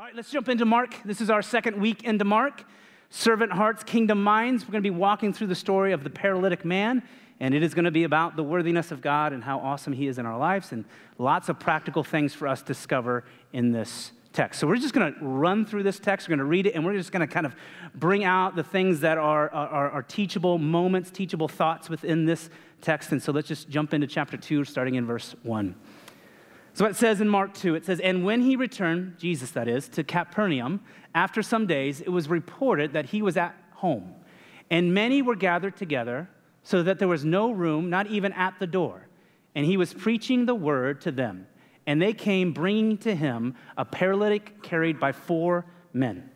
All right, let's jump into Mark. This is our second week into Mark. Servant Hearts, Kingdom Minds. We're going to be walking through the story of the paralytic man, and it is going to be about the worthiness of God and how awesome He is in our lives, and lots of practical things for us to discover in this text. So we're just going to run through this text. We're going to read it, and we're just going to kind of bring out the things that are, are, are teachable moments, teachable thoughts within this text. And so let's just jump into chapter 2, starting in verse 1. So it says in Mark 2, it says, And when he returned, Jesus that is, to Capernaum, after some days, it was reported that he was at home. And many were gathered together, so that there was no room, not even at the door. And he was preaching the word to them. And they came bringing to him a paralytic carried by four men.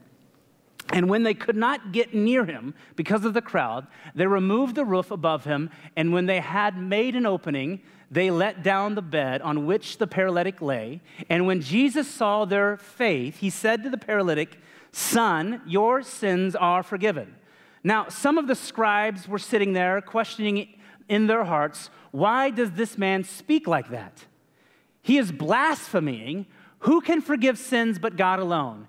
And when they could not get near him because of the crowd, they removed the roof above him. And when they had made an opening, they let down the bed on which the paralytic lay. And when Jesus saw their faith, he said to the paralytic, Son, your sins are forgiven. Now, some of the scribes were sitting there questioning in their hearts, Why does this man speak like that? He is blaspheming. Who can forgive sins but God alone?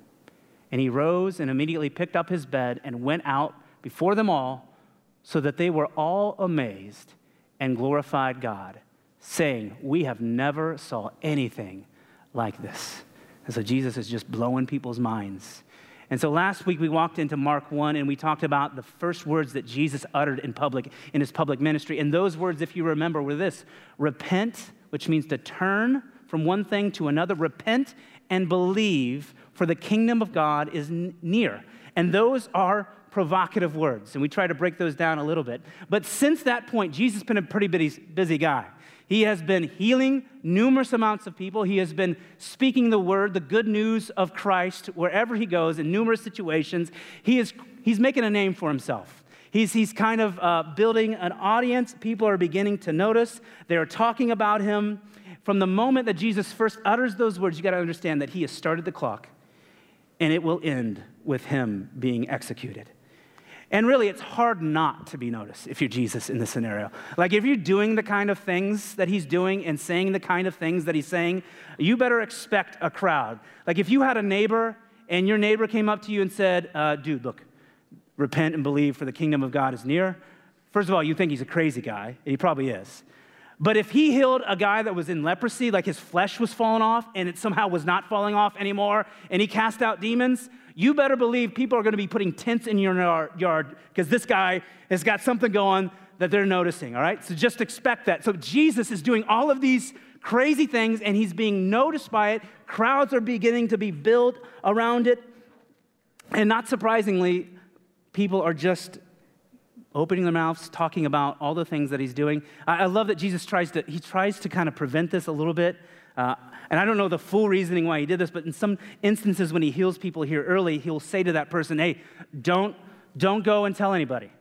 And he rose and immediately picked up his bed and went out before them all, so that they were all amazed and glorified God, saying, We have never saw anything like this. And so Jesus is just blowing people's minds. And so last week we walked into Mark 1 and we talked about the first words that Jesus uttered in public in his public ministry. And those words, if you remember, were this repent, which means to turn from one thing to another, repent and believe for the kingdom of God is near. And those are provocative words, and we try to break those down a little bit. But since that point, Jesus has been a pretty busy, busy guy. He has been healing numerous amounts of people. He has been speaking the word, the good news of Christ, wherever he goes in numerous situations. He is, he's making a name for himself. He's, he's kind of uh, building an audience. People are beginning to notice. They're talking about him. From the moment that Jesus first utters those words, you got to understand that he has started the clock and it will end with him being executed. And really, it's hard not to be noticed if you're Jesus in this scenario. Like, if you're doing the kind of things that he's doing and saying the kind of things that he's saying, you better expect a crowd. Like, if you had a neighbor and your neighbor came up to you and said, uh, Dude, look, repent and believe, for the kingdom of God is near. First of all, you think he's a crazy guy, and he probably is. But if he healed a guy that was in leprosy, like his flesh was falling off and it somehow was not falling off anymore, and he cast out demons, you better believe people are going to be putting tents in your yard because this guy has got something going that they're noticing, all right? So just expect that. So Jesus is doing all of these crazy things and he's being noticed by it. Crowds are beginning to be built around it. And not surprisingly, people are just opening their mouths, talking about all the things that he's doing. I, I love that Jesus tries to, he tries to kind of prevent this a little bit. Uh, and I don't know the full reasoning why he did this, but in some instances when he heals people here early, he'll say to that person, hey, don't, don't go and tell anybody.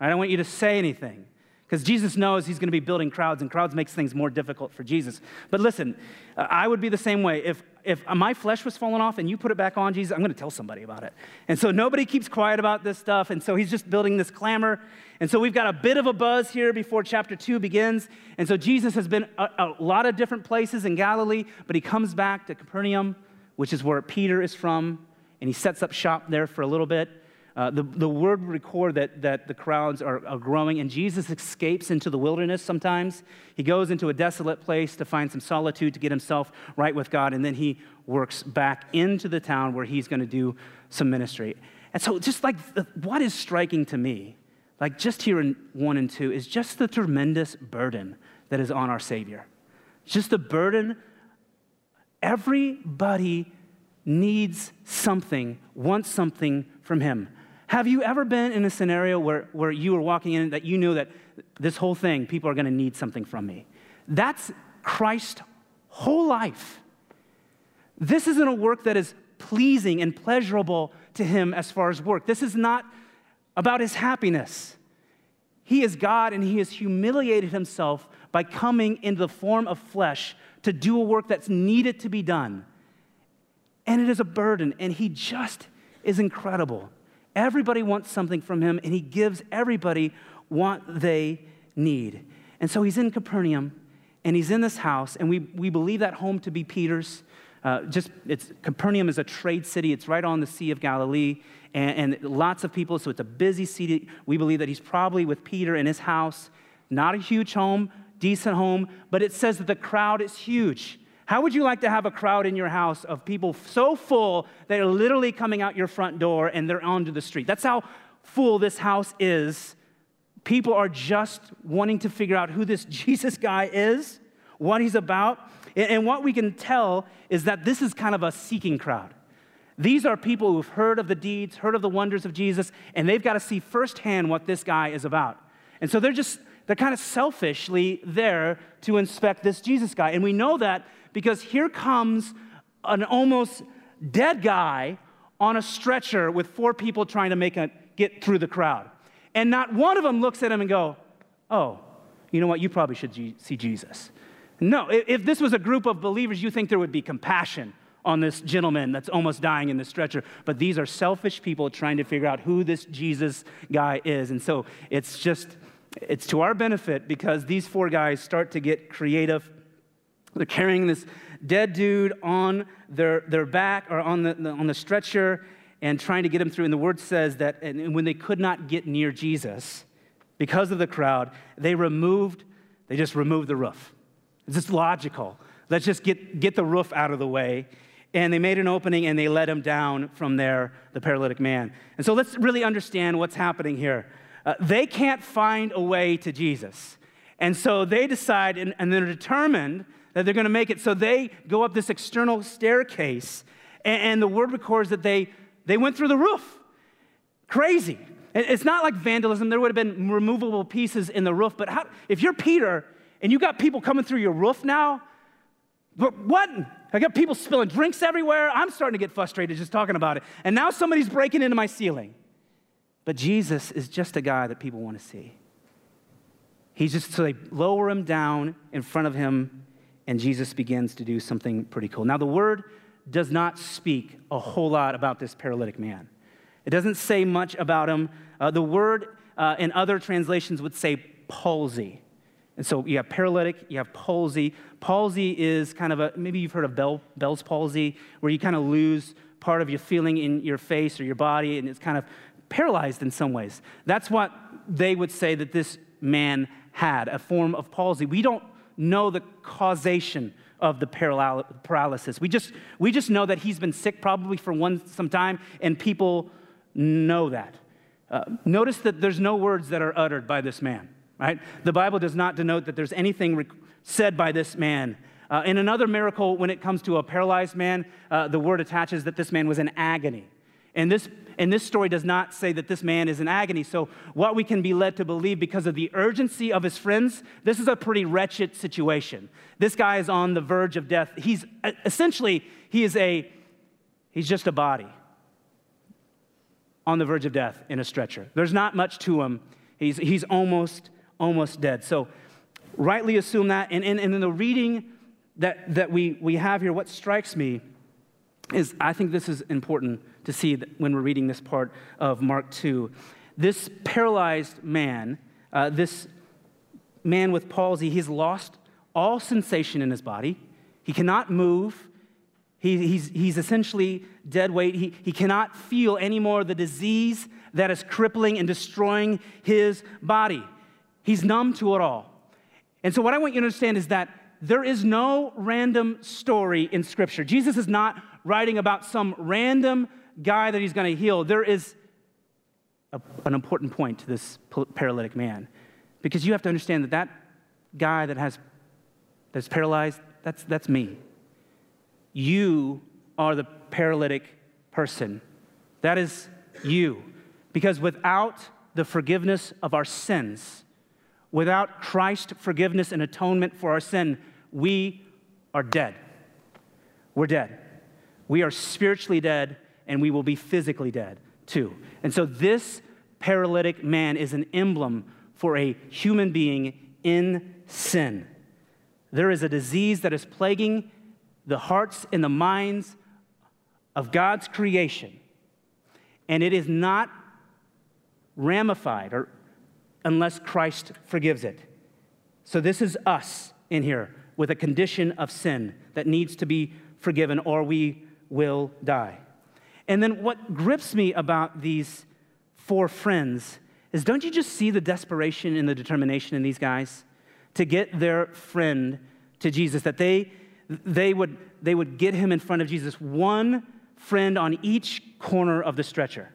I don't want you to say anything. Because Jesus knows he's going to be building crowds, and crowds makes things more difficult for Jesus. But listen, I would be the same way. If, if my flesh was falling off and you put it back on, Jesus, I'm going to tell somebody about it. And so nobody keeps quiet about this stuff. And so he's just building this clamor. And so we've got a bit of a buzz here before chapter two begins. And so Jesus has been a, a lot of different places in Galilee, but he comes back to Capernaum, which is where Peter is from, and he sets up shop there for a little bit. Uh, the, the word record that, that the crowds are, are growing, and Jesus escapes into the wilderness sometimes. He goes into a desolate place to find some solitude to get himself right with God, and then he works back into the town where he's going to do some ministry. And so, just like what is striking to me, like just here in one and two, is just the tremendous burden that is on our Savior. Just the burden. Everybody needs something, wants something from Him. Have you ever been in a scenario where, where you were walking in that you knew that this whole thing, people are going to need something from me? That's Christ's whole life. This isn't a work that is pleasing and pleasurable to him as far as work. This is not about his happiness. He is God and he has humiliated himself by coming in the form of flesh to do a work that's needed to be done. And it is a burden, and he just is incredible. Everybody wants something from him, and he gives everybody what they need. And so he's in Capernaum, and he's in this house, and we, we believe that home to be Peter's. Uh, just it's Capernaum is a trade city. It's right on the Sea of Galilee, and, and lots of people. So it's a busy city. We believe that he's probably with Peter in his house. Not a huge home, decent home, but it says that the crowd is huge. How would you like to have a crowd in your house of people so full that are literally coming out your front door and they're onto the street? That's how full this house is. People are just wanting to figure out who this Jesus guy is, what he's about. And what we can tell is that this is kind of a seeking crowd. These are people who've heard of the deeds, heard of the wonders of Jesus, and they've got to see firsthand what this guy is about. And so they're just, they're kind of selfishly there to inspect this Jesus guy. And we know that because here comes an almost dead guy on a stretcher with four people trying to make get through the crowd. And not one of them looks at him and go, oh, you know what, you probably should see Jesus. No, if this was a group of believers, you think there would be compassion on this gentleman that's almost dying in the stretcher. But these are selfish people trying to figure out who this Jesus guy is. And so it's just, it's to our benefit because these four guys start to get creative they're carrying this dead dude on their, their back or on the, on the stretcher and trying to get him through. And the word says that and when they could not get near Jesus because of the crowd, they removed, they just removed the roof. It's just logical. Let's just get, get the roof out of the way. And they made an opening and they let him down from there, the paralytic man. And so let's really understand what's happening here. Uh, they can't find a way to Jesus. And so they decide and, and they're determined that they're going to make it. So they go up this external staircase, and, and the word records that they, they went through the roof. Crazy. It's not like vandalism. There would have been removable pieces in the roof, but how, if you're Peter and you got people coming through your roof now, what? I got people spilling drinks everywhere. I'm starting to get frustrated just talking about it. And now somebody's breaking into my ceiling. But Jesus is just a guy that people want to see. He's just, so they lower him down in front of him and Jesus begins to do something pretty cool. Now, the word does not speak a whole lot about this paralytic man. It doesn't say much about him. Uh, the word uh, in other translations would say palsy. And so you have paralytic, you have palsy. Palsy is kind of a, maybe you've heard of Bell, Bell's palsy, where you kind of lose part of your feeling in your face or your body, and it's kind of paralyzed in some ways. That's what they would say that this man had, a form of palsy. We don't know the causation of the paralysis. We just, we just know that he's been sick probably for one, some time, and people know that. Uh, notice that there's no words that are uttered by this man, right? The Bible does not denote that there's anything said by this man. Uh, in another miracle, when it comes to a paralyzed man, uh, the word attaches that this man was in agony. And this, and this story does not say that this man is in agony. So, what we can be led to believe because of the urgency of his friends, this is a pretty wretched situation. This guy is on the verge of death. He's uh, essentially, he is a, he's just a body on the verge of death in a stretcher. There's not much to him. He's, he's almost, almost dead. So, rightly assume that. And, and, and in the reading that, that we, we have here, what strikes me is I think this is important to see when we're reading this part of Mark 2. This paralyzed man, uh, this man with palsy, he's lost all sensation in his body. He cannot move. He, he's, he's essentially dead weight. He, he cannot feel anymore the disease that is crippling and destroying his body. He's numb to it all. And so, what I want you to understand is that there is no random story in Scripture. Jesus is not writing about some random guy that he's going to heal, there is a, an important point to this paralytic man. Because you have to understand that that guy that has that's paralyzed, that's, that's me. You are the paralytic person. That is you. Because without the forgiveness of our sins, without Christ's forgiveness and atonement for our sin, we are dead. We're dead. We are spiritually dead and we will be physically dead too. And so this paralytic man is an emblem for a human being in sin. There is a disease that is plaguing the hearts and the minds of God's creation, and it is not ramified or unless Christ forgives it. So this is us in here with a condition of sin that needs to be forgiven or we will die. And then what grips me about these four friends is don't you just see the desperation and the determination in these guys to get their friend to Jesus, that they, they, would, they would get him in front of Jesus, one friend on each corner of the stretcher.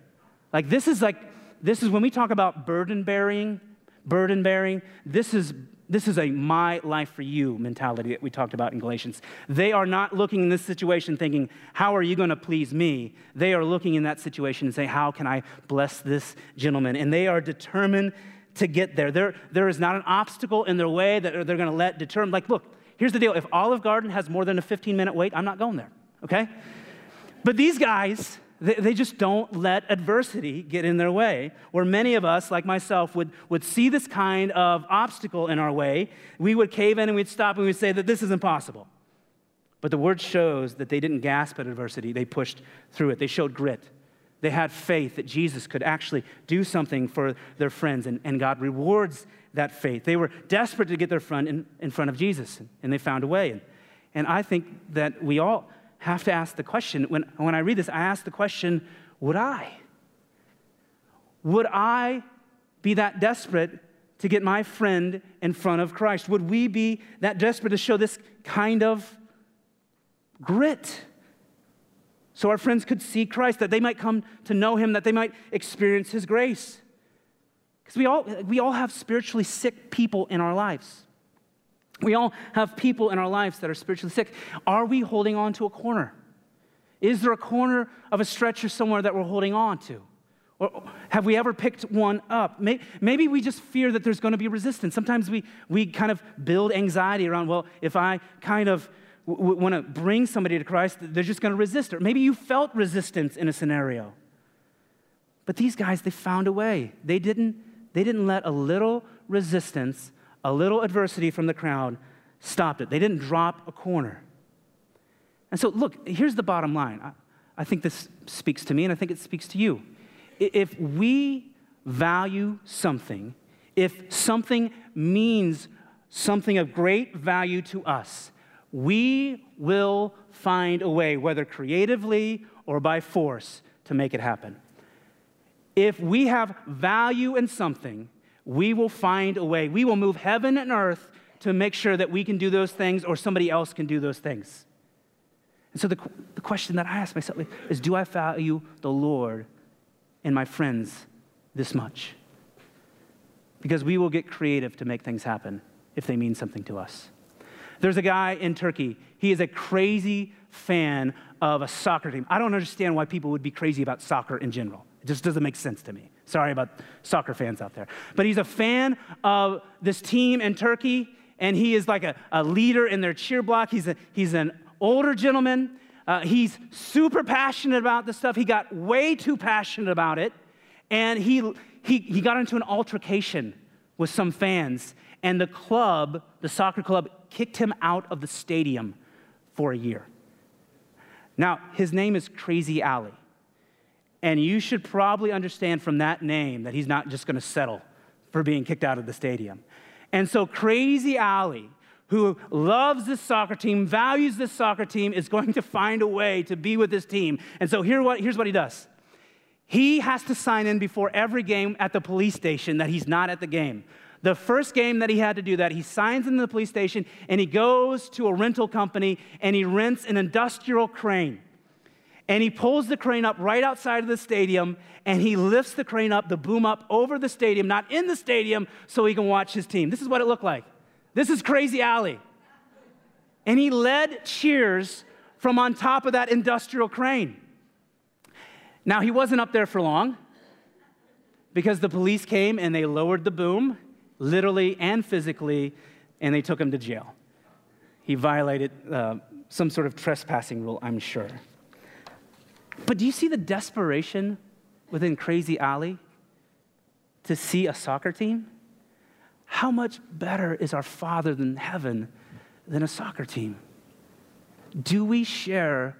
Like this is like, this is when we talk about burden bearing, burden bearing, this is this is a my life for you mentality that we talked about in Galatians. They are not looking in this situation thinking, how are you going to please me? They are looking in that situation and say, how can I bless this gentleman? And they are determined to get there. There, there is not an obstacle in their way that they're going to let determine. Like, look, here's the deal. If Olive Garden has more than a 15 minute wait, I'm not going there, okay? But these guys, they, just don't let adversity get in their way. Where many of us, like myself, would, would see this kind of obstacle in our way, we would cave in and we'd stop and we'd say that this is impossible. But the word shows that they didn't gasp at adversity, they pushed through it. They showed grit. They had faith that Jesus could actually do something for their friends, and, and God rewards that faith. They were desperate to get their friend in, in front of Jesus, and they found a way. And, and I think that we all, have to ask the question when, when I read this, I ask the question would I? Would I be that desperate to get my friend in front of Christ? Would we be that desperate to show this kind of grit? So our friends could see Christ, that they might come to know him, that they might experience his grace. Because we all, we all have spiritually sick people in our lives. We all have people in our lives that are spiritually sick. Are we holding on to a corner? Is there a corner of a stretcher somewhere that we're holding on to? Or have we ever picked one up? Maybe we just fear that there's going to be resistance. Sometimes we, we kind of build anxiety around, well, if I kind of w- want to bring somebody to Christ, they're just going to resist. Or maybe you felt resistance in a scenario. But these guys, they found a way. They didn't, they didn't let a little resistance a little adversity from the crowd stopped it. They didn't drop a corner. And so, look, here's the bottom line. I, I think this speaks to me, and I think it speaks to you. If we value something, if something means something of great value to us, we will find a way, whether creatively or by force, to make it happen. If we have value in something, we will find a way. We will move heaven and earth to make sure that we can do those things or somebody else can do those things. And so the, the question that I ask myself is do I value the Lord and my friends this much? Because we will get creative to make things happen if they mean something to us. There's a guy in Turkey. He is a crazy fan of a soccer team. I don't understand why people would be crazy about soccer in general. It just doesn't make sense to me. Sorry about soccer fans out there. But he's a fan of this team in Turkey, and he is like a, a leader in their cheer block. He's, a, he's an older gentleman. Uh, he's super passionate about this stuff. He got way too passionate about it, and he, he, he got into an altercation with some fans, and the club, the soccer club, kicked him out of the stadium for a year. Now, his name is Crazy Ali. And you should probably understand from that name that he's not just going to settle for being kicked out of the stadium. And so, Crazy Ali, who loves this soccer team, values this soccer team, is going to find a way to be with this team. And so, here what, here's what he does he has to sign in before every game at the police station that he's not at the game. The first game that he had to do that, he signs in the police station and he goes to a rental company and he rents an industrial crane and he pulls the crane up right outside of the stadium and he lifts the crane up, the boom up over the stadium, not in the stadium, so he can watch his team. This is what it looked like. This is Crazy Ali. And he led cheers from on top of that industrial crane. Now, he wasn't up there for long because the police came and they lowered the boom, literally and physically, and they took him to jail. He violated uh, some sort of trespassing rule, I'm sure. But do you see the desperation within Crazy Ali to see a soccer team? How much better is our Father than heaven than a soccer team? Do we share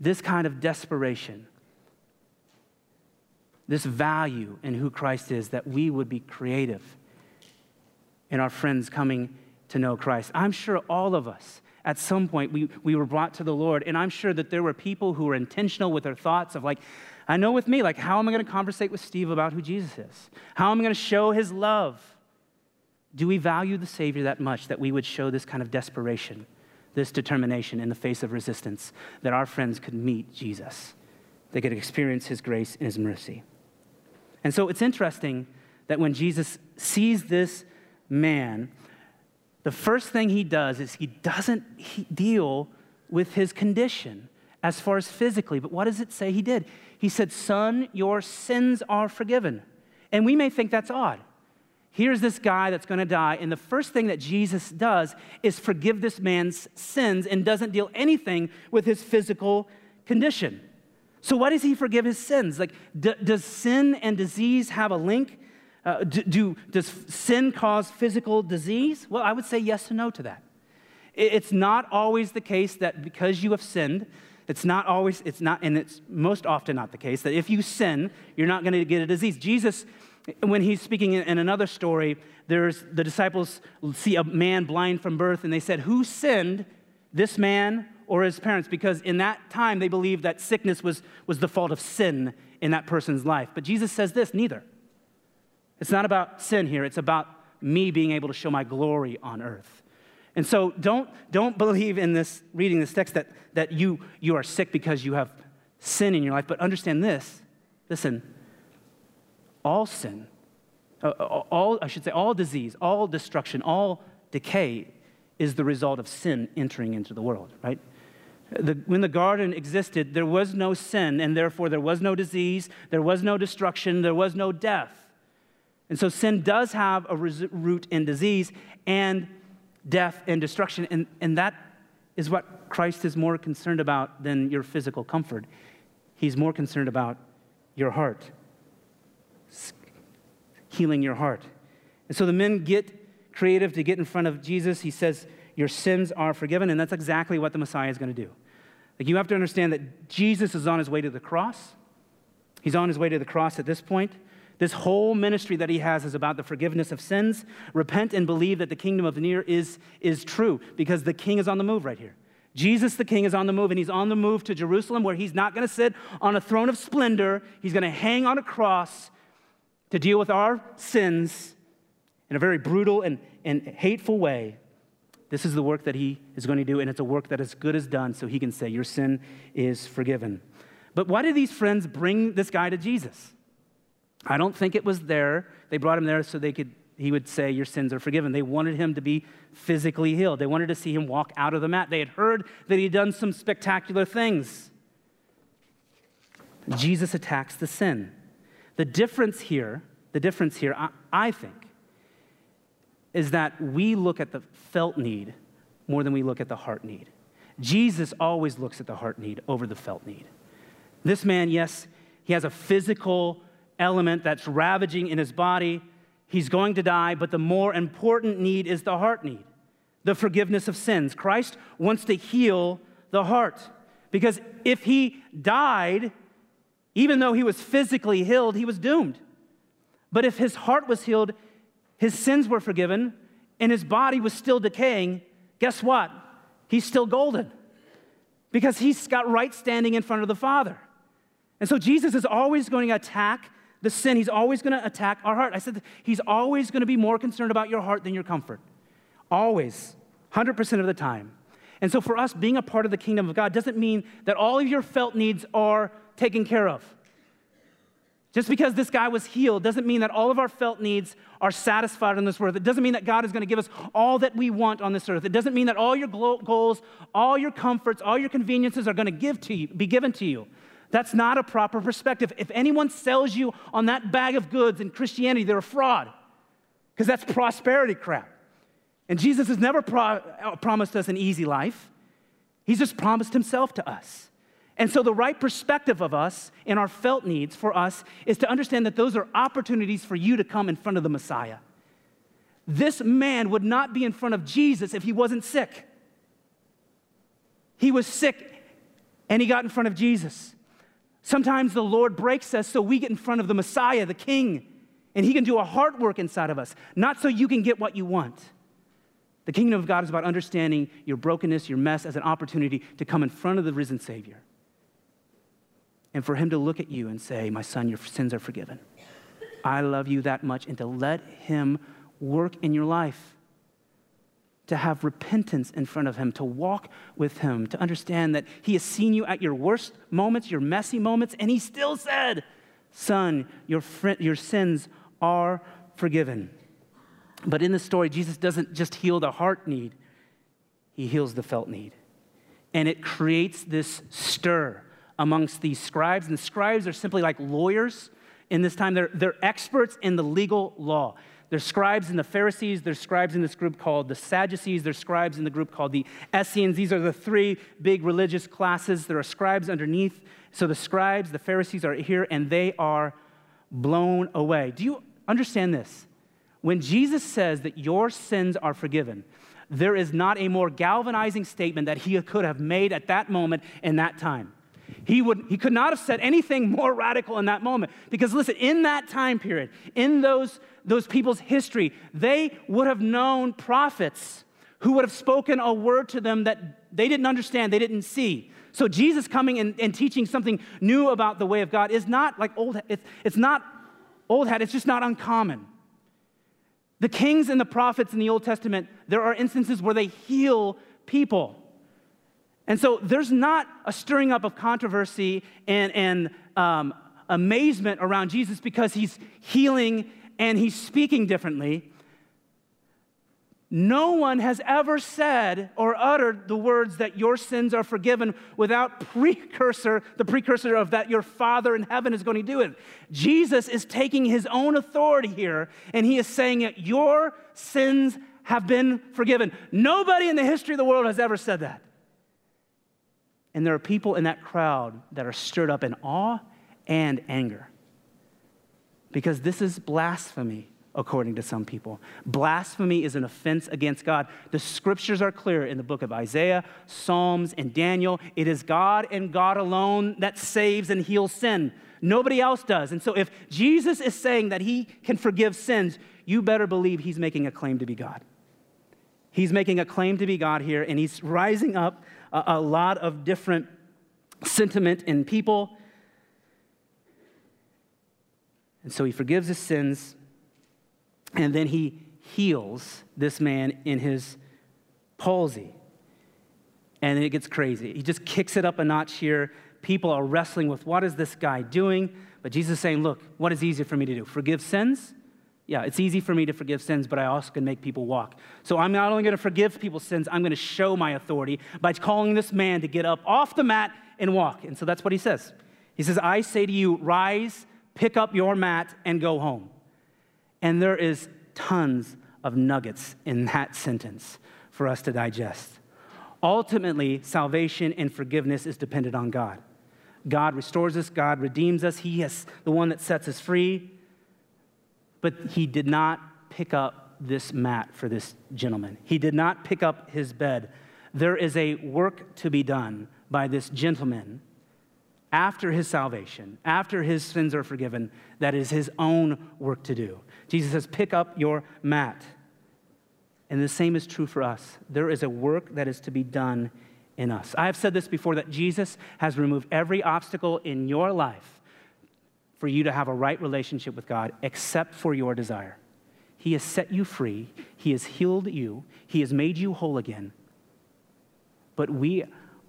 this kind of desperation, this value in who Christ is, that we would be creative in our friends coming to know Christ? I'm sure all of us at some point we, we were brought to the Lord, and I'm sure that there were people who were intentional with their thoughts of like, I know with me, like, how am I going to conversate with Steve about who Jesus is? How am I going to show his love? Do we value the Savior that much that we would show this kind of desperation, this determination in the face of resistance, that our friends could meet Jesus? They could experience his grace and his mercy. And so it's interesting that when Jesus sees this man, the first thing he does is he doesn't deal with his condition as far as physically, but what does it say he did? He said, Son, your sins are forgiven. And we may think that's odd here's this guy that's to die, and the first thing that Jesus does is forgive this man's sins and doesn't deal anything with his physical condition. So, why does he forgive his sins? Like, d- does sin and disease have a link? Uh, do, do, does sin cause physical disease? Well, I would say yes and no to that. It's not always the case that because you have sinned, it's not always, it's not, and it's most often not the case that if you sin, you're not going to get a disease. Jesus when he's speaking in another story, there's the disciples see a man blind from birth, and they said, Who sinned, this man or his parents? Because in that time, they believed that sickness was, was the fault of sin in that person's life. But Jesus says this neither. It's not about sin here, it's about me being able to show my glory on earth. And so don't, don't believe in this, reading this text, that, that you, you are sick because you have sin in your life, but understand this. Listen, all sin, uh, uh, all, I should say, all disease, all destruction, all decay is the result of sin entering into the world, right? The, when the garden existed, there was no sin, and therefore there was no disease, there was no destruction, there was no death. And so sin does have a root in disease and death and destruction, and, and that is what Christ is more concerned about than your physical comfort. He's more concerned about your heart healing your heart. And so the men get creative to get in front of Jesus. He says, Your sins are forgiven. And that's exactly what the Messiah is going to do. Like you have to understand that Jesus is on his way to the cross. He's on his way to the cross at this point. This whole ministry that he has is about the forgiveness of sins. Repent and believe that the kingdom of near is, is true because the king is on the move right here. Jesus the king is on the move, and he's on the move to Jerusalem where he's not going to sit on a throne of splendor. He's going to hang on a cross to deal with our sins in a very brutal and, and hateful way. This is the work that he is going to do, and it's a work that is good as done, so he can say, Your sin is forgiven. But why did these friends bring this guy to Jesus? I don't think it was there. They brought him there so they could he would say, Your sins are forgiven. They wanted him to be physically healed. They wanted to see him walk out of the mat. They had heard that he had done some spectacular things. Jesus attacks the sin. The difference here, the difference here, I, I think, is that we look at the felt need more than we look at the heart need. Jesus always looks at the heart need over the felt need. This man, yes, he has a physical element that's ravaging in his body. He's going to die, but the more important need is the heart need, the forgiveness of sins. Christ wants to heal the heart because if he died, even though he was physically healed, he was doomed. But if his heart was healed, his sins were forgiven, and his body was still decaying, guess what? He's still golden because he's got right standing in front of the Father. And so Jesus is always going to attack the sin. He's always going to attack our heart. I said he's always going to be more concerned about your heart than your comfort. Always, 100% of the time. And so for us, being a part of the kingdom of God doesn't mean that all of your felt needs are taken care of. Just because this guy was healed doesn't mean that all of our felt needs are satisfied on this earth. It doesn't mean that God is going to give us all that we want on this earth. It doesn't mean that all your goals, all your comforts, all your conveniences are going to give to you, be given to you. That's not a proper perspective. If anyone sells you on that bag of goods in Christianity, they're a fraud because that's prosperity crap. And Jesus has never pro- uh, promised us an easy life, He's just promised Himself to us. And so, the right perspective of us and our felt needs for us is to understand that those are opportunities for you to come in front of the Messiah. This man would not be in front of Jesus if he wasn't sick. He was sick and he got in front of Jesus. Sometimes the Lord breaks us so we get in front of the Messiah, the King, and he can do a heart work inside of us, not so you can get what you want. The kingdom of God is about understanding your brokenness, your mess, as an opportunity to come in front of the risen Savior. And for him to look at you and say, My son, your sins are forgiven. I love you that much, and to let him work in your life. To have repentance in front of him, to walk with him, to understand that he has seen you at your worst moments, your messy moments, and he still said, Son, your, friend, your sins are forgiven. But in the story, Jesus doesn't just heal the heart need, he heals the felt need. And it creates this stir amongst these scribes. And the scribes are simply like lawyers in this time, they're, they're experts in the legal law. There's scribes in the Pharisees, there's scribes in this group called the Sadducees, there's scribes in the group called the Essenes. These are the three big religious classes. There are scribes underneath. So the scribes, the Pharisees are here, and they are blown away. Do you understand this? When Jesus says that your sins are forgiven, there is not a more galvanizing statement that he could have made at that moment in that time. He, would, he could not have said anything more radical in that moment. Because listen, in that time period, in those, those people's history, they would have known prophets who would have spoken a word to them that they didn't understand, they didn't see. So Jesus coming and, and teaching something new about the way of God is not like old, it's, it's not old hat, it's just not uncommon. The kings and the prophets in the Old Testament, there are instances where they heal people. And so there's not a stirring up of controversy and, and um, amazement around Jesus because he's healing and he's speaking differently. No one has ever said or uttered the words that your sins are forgiven without precursor, the precursor of that your Father in heaven is going to do it. Jesus is taking his own authority here and he is saying that your sins have been forgiven. Nobody in the history of the world has ever said that. And there are people in that crowd that are stirred up in awe and anger because this is blasphemy according to some people. Blasphemy is an offense against God. The scriptures are clear in the book of Isaiah, Psalms, and Daniel. It is God and God alone that saves and heals sin. Nobody else does. And so if Jesus is saying that he can forgive sins, you better believe he's making a claim to be God. He's making a claim to be God here, and he's rising up a, a lot of different sentiment in people. And so he forgives his sins and then he heals this man in his palsy. And then it gets crazy. He just kicks it up a notch here. People are wrestling with what is this guy doing? But Jesus is saying, Look, what is easier for me to do? Forgive sins? Yeah, it's easy for me to forgive sins, but I also can make people walk. So I'm not only going to forgive people's sins, I'm going to show my authority by calling this man to get up off the mat and walk. And so that's what he says. He says, I say to you, rise, pick up your mat, and go home. And there is tons of nuggets in that sentence for us to digest. Ultimately, salvation and forgiveness is dependent on God. God restores us, God redeems us, He is the one that sets us free. But He did not pick up this mat for this gentleman, He did not pick up his bed. There is a work to be done by this gentleman after his salvation, after his sins are forgiven, that is his own work to do. Jesus says, Pick up your mat. And the same is true for us. There is a work that is to be done in us. I have said this before that Jesus has removed every obstacle in your life for you to have a right relationship with God except for your desire. He has set you free, He has healed you, He has made you whole again. But we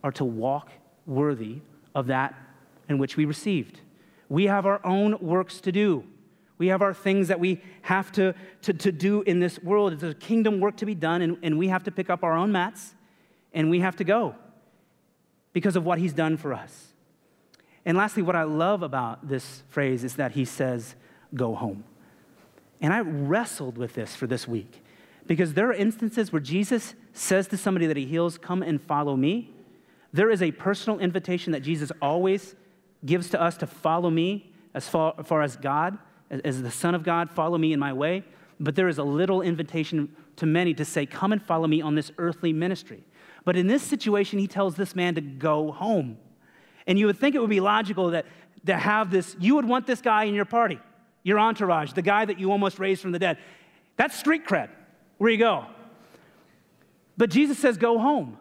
are to walk worthy of that in which we received. We have our own works to do. We have our things that we have to, to, to do in this world. A kingdom work to be done, and, and we have to pick up our own mats and we have to go because of what he's done for us. And lastly, what I love about this phrase is that he says, Go home. And I wrestled with this for this week because there are instances where Jesus says to somebody that he heals, Come and follow me. There is a personal invitation that Jesus always gives to us to follow me as far, as, far as God, as, as the Son of God, follow me in my way. But there is a little invitation to many to say, Come and follow me on this earthly ministry. But in this situation, he tells this man to go home. And you would think it would be logical that to have this, you would want this guy in your party, your entourage, the guy that you almost raised from the dead. That's street cred. Where you go? But Jesus says, Go home.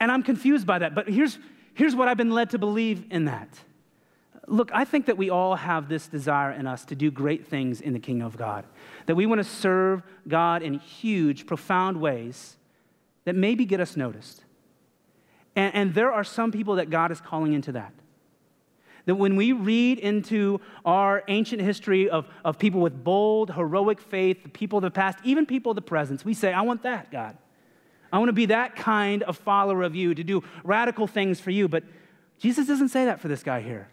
And I'm confused by that. But here's, here's what I've been led to believe in that. Look, I think that we all have this desire in us to do great things in the kingdom of God, that we want to serve God in huge, profound ways that maybe get us noticed. And, and there are some people that God is calling into that. That when we read into our ancient history of, of people with bold, heroic faith, the people of the past, even people of the present, we say, I want that, God. I want to be that kind of follower of you, to do radical things for you. But Jesus doesn't say that for this guy here.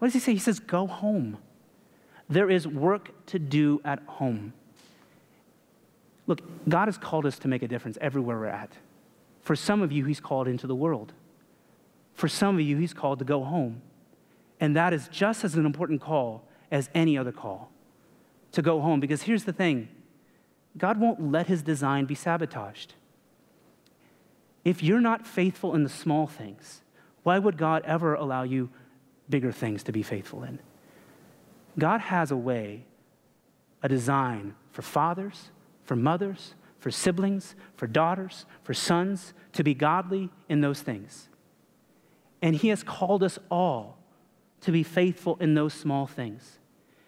What does he say? He says, Go home. There is work to do at home. Look, God has called us to make a difference everywhere we're at. For some of you, He's called into the world. For some of you, He's called to go home. And that is just as an important call as any other call to go home. Because here's the thing God won't let His design be sabotaged. If you're not faithful in the small things, why would God ever allow you bigger things to be faithful in? God has a way, a design for fathers, for mothers, for siblings, for daughters, for sons to be godly in those things. And He has called us all to be faithful in those small things.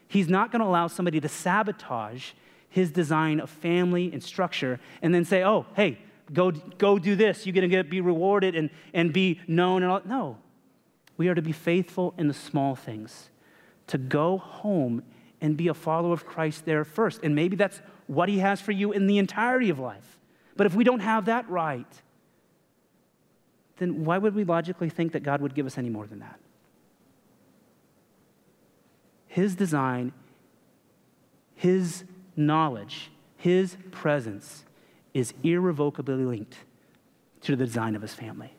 He's not going to allow somebody to sabotage His design of family and structure and then say, oh, hey, go, go do this. You're going to be rewarded and, and be known. And all. No. We are to be faithful in the small things, to go home and be a follower of Christ there first. And maybe that's what he has for you in the entirety of life. But if we don't have that right, then why would we logically think that God would give us any more than that? His design, His knowledge, His presence is irrevocably linked to the design of his family.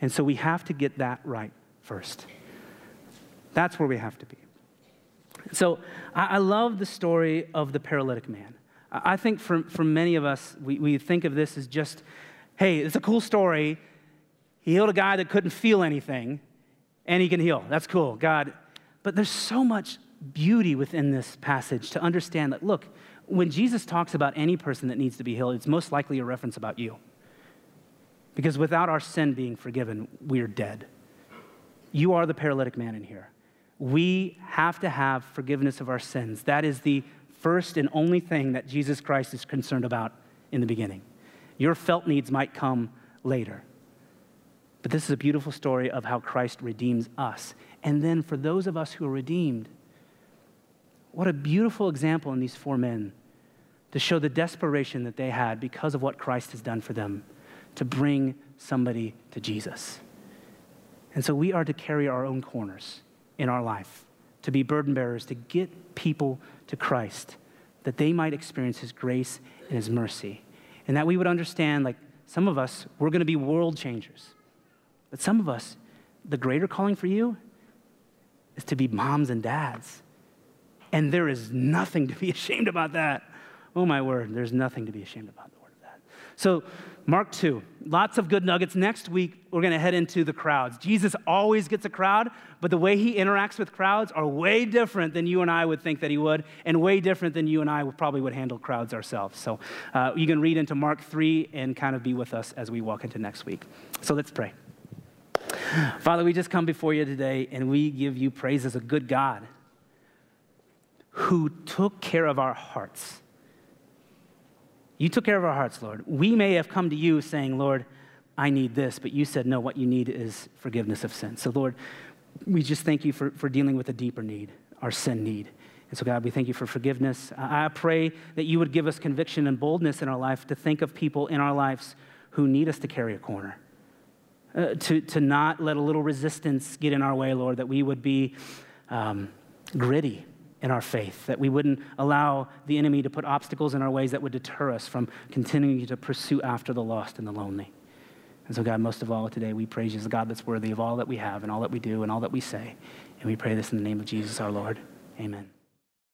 And so we have to get that right first. That's where we have to be. So I, love the story of the paralytic man. I, think for, for many of us, we, we think of this as just, hey, it's a cool story. He healed a guy that couldn't feel anything, and he can heal. That's cool, God. But there's so much beauty within this passage to understand that, look, when Jesus talks about any person that needs to be healed, it's most likely a reference about you. Because without our sin being forgiven, we're dead. You are the paralytic man in here. We have to have forgiveness of our sins. That is the first and only thing that Jesus Christ is concerned about in the beginning. Your felt needs might come later. But this is a beautiful story of how Christ redeems us. And then for those of us who are redeemed, what a beautiful example in these four men to show the desperation that they had because of what Christ has done for them to bring somebody to Jesus. And so we are to carry our own corners in our life, to be burden bearers, to get people to Christ, that they might experience His grace and His mercy. And that we would understand, like some of us, we're going to be world changers. But some of us, the greater calling for you is to be moms and dads. And there is nothing to be ashamed about that. Oh, my word, there's nothing to be ashamed about the word of that. So, Mark 2, lots of good nuggets. Next week, we're going to head into the crowds. Jesus always gets a crowd, but the way he interacts with crowds are way different than you and I would think that he would, and way different than you and I would probably would handle crowds ourselves. So, uh, you can read into Mark 3 and kind of be with us as we walk into next week. So, let's pray. Father, we just come before you today and we give you praise as a good God who took care of our hearts you took care of our hearts, Lord. We may have come to you saying, Lord, I need this, but you said, no, what you need is forgiveness of sin. So, Lord, we just thank you for, for dealing with a deeper need, our sin need. And so, God, we thank you for forgiveness. I pray that you would give us conviction and boldness in our life to think of people in our lives who need us to carry a corner, uh, to, to not let a little resistance get in our way, Lord, that we would be um, gritty in our faith, that we wouldn't allow the enemy to put obstacles in our ways that would deter us from continuing to pursue after the lost and the lonely. And so, God, most of all today, we praise you as a God that's worthy of all that we have and all that we do and all that we say. And we pray this in the name of Jesus our Lord. Amen.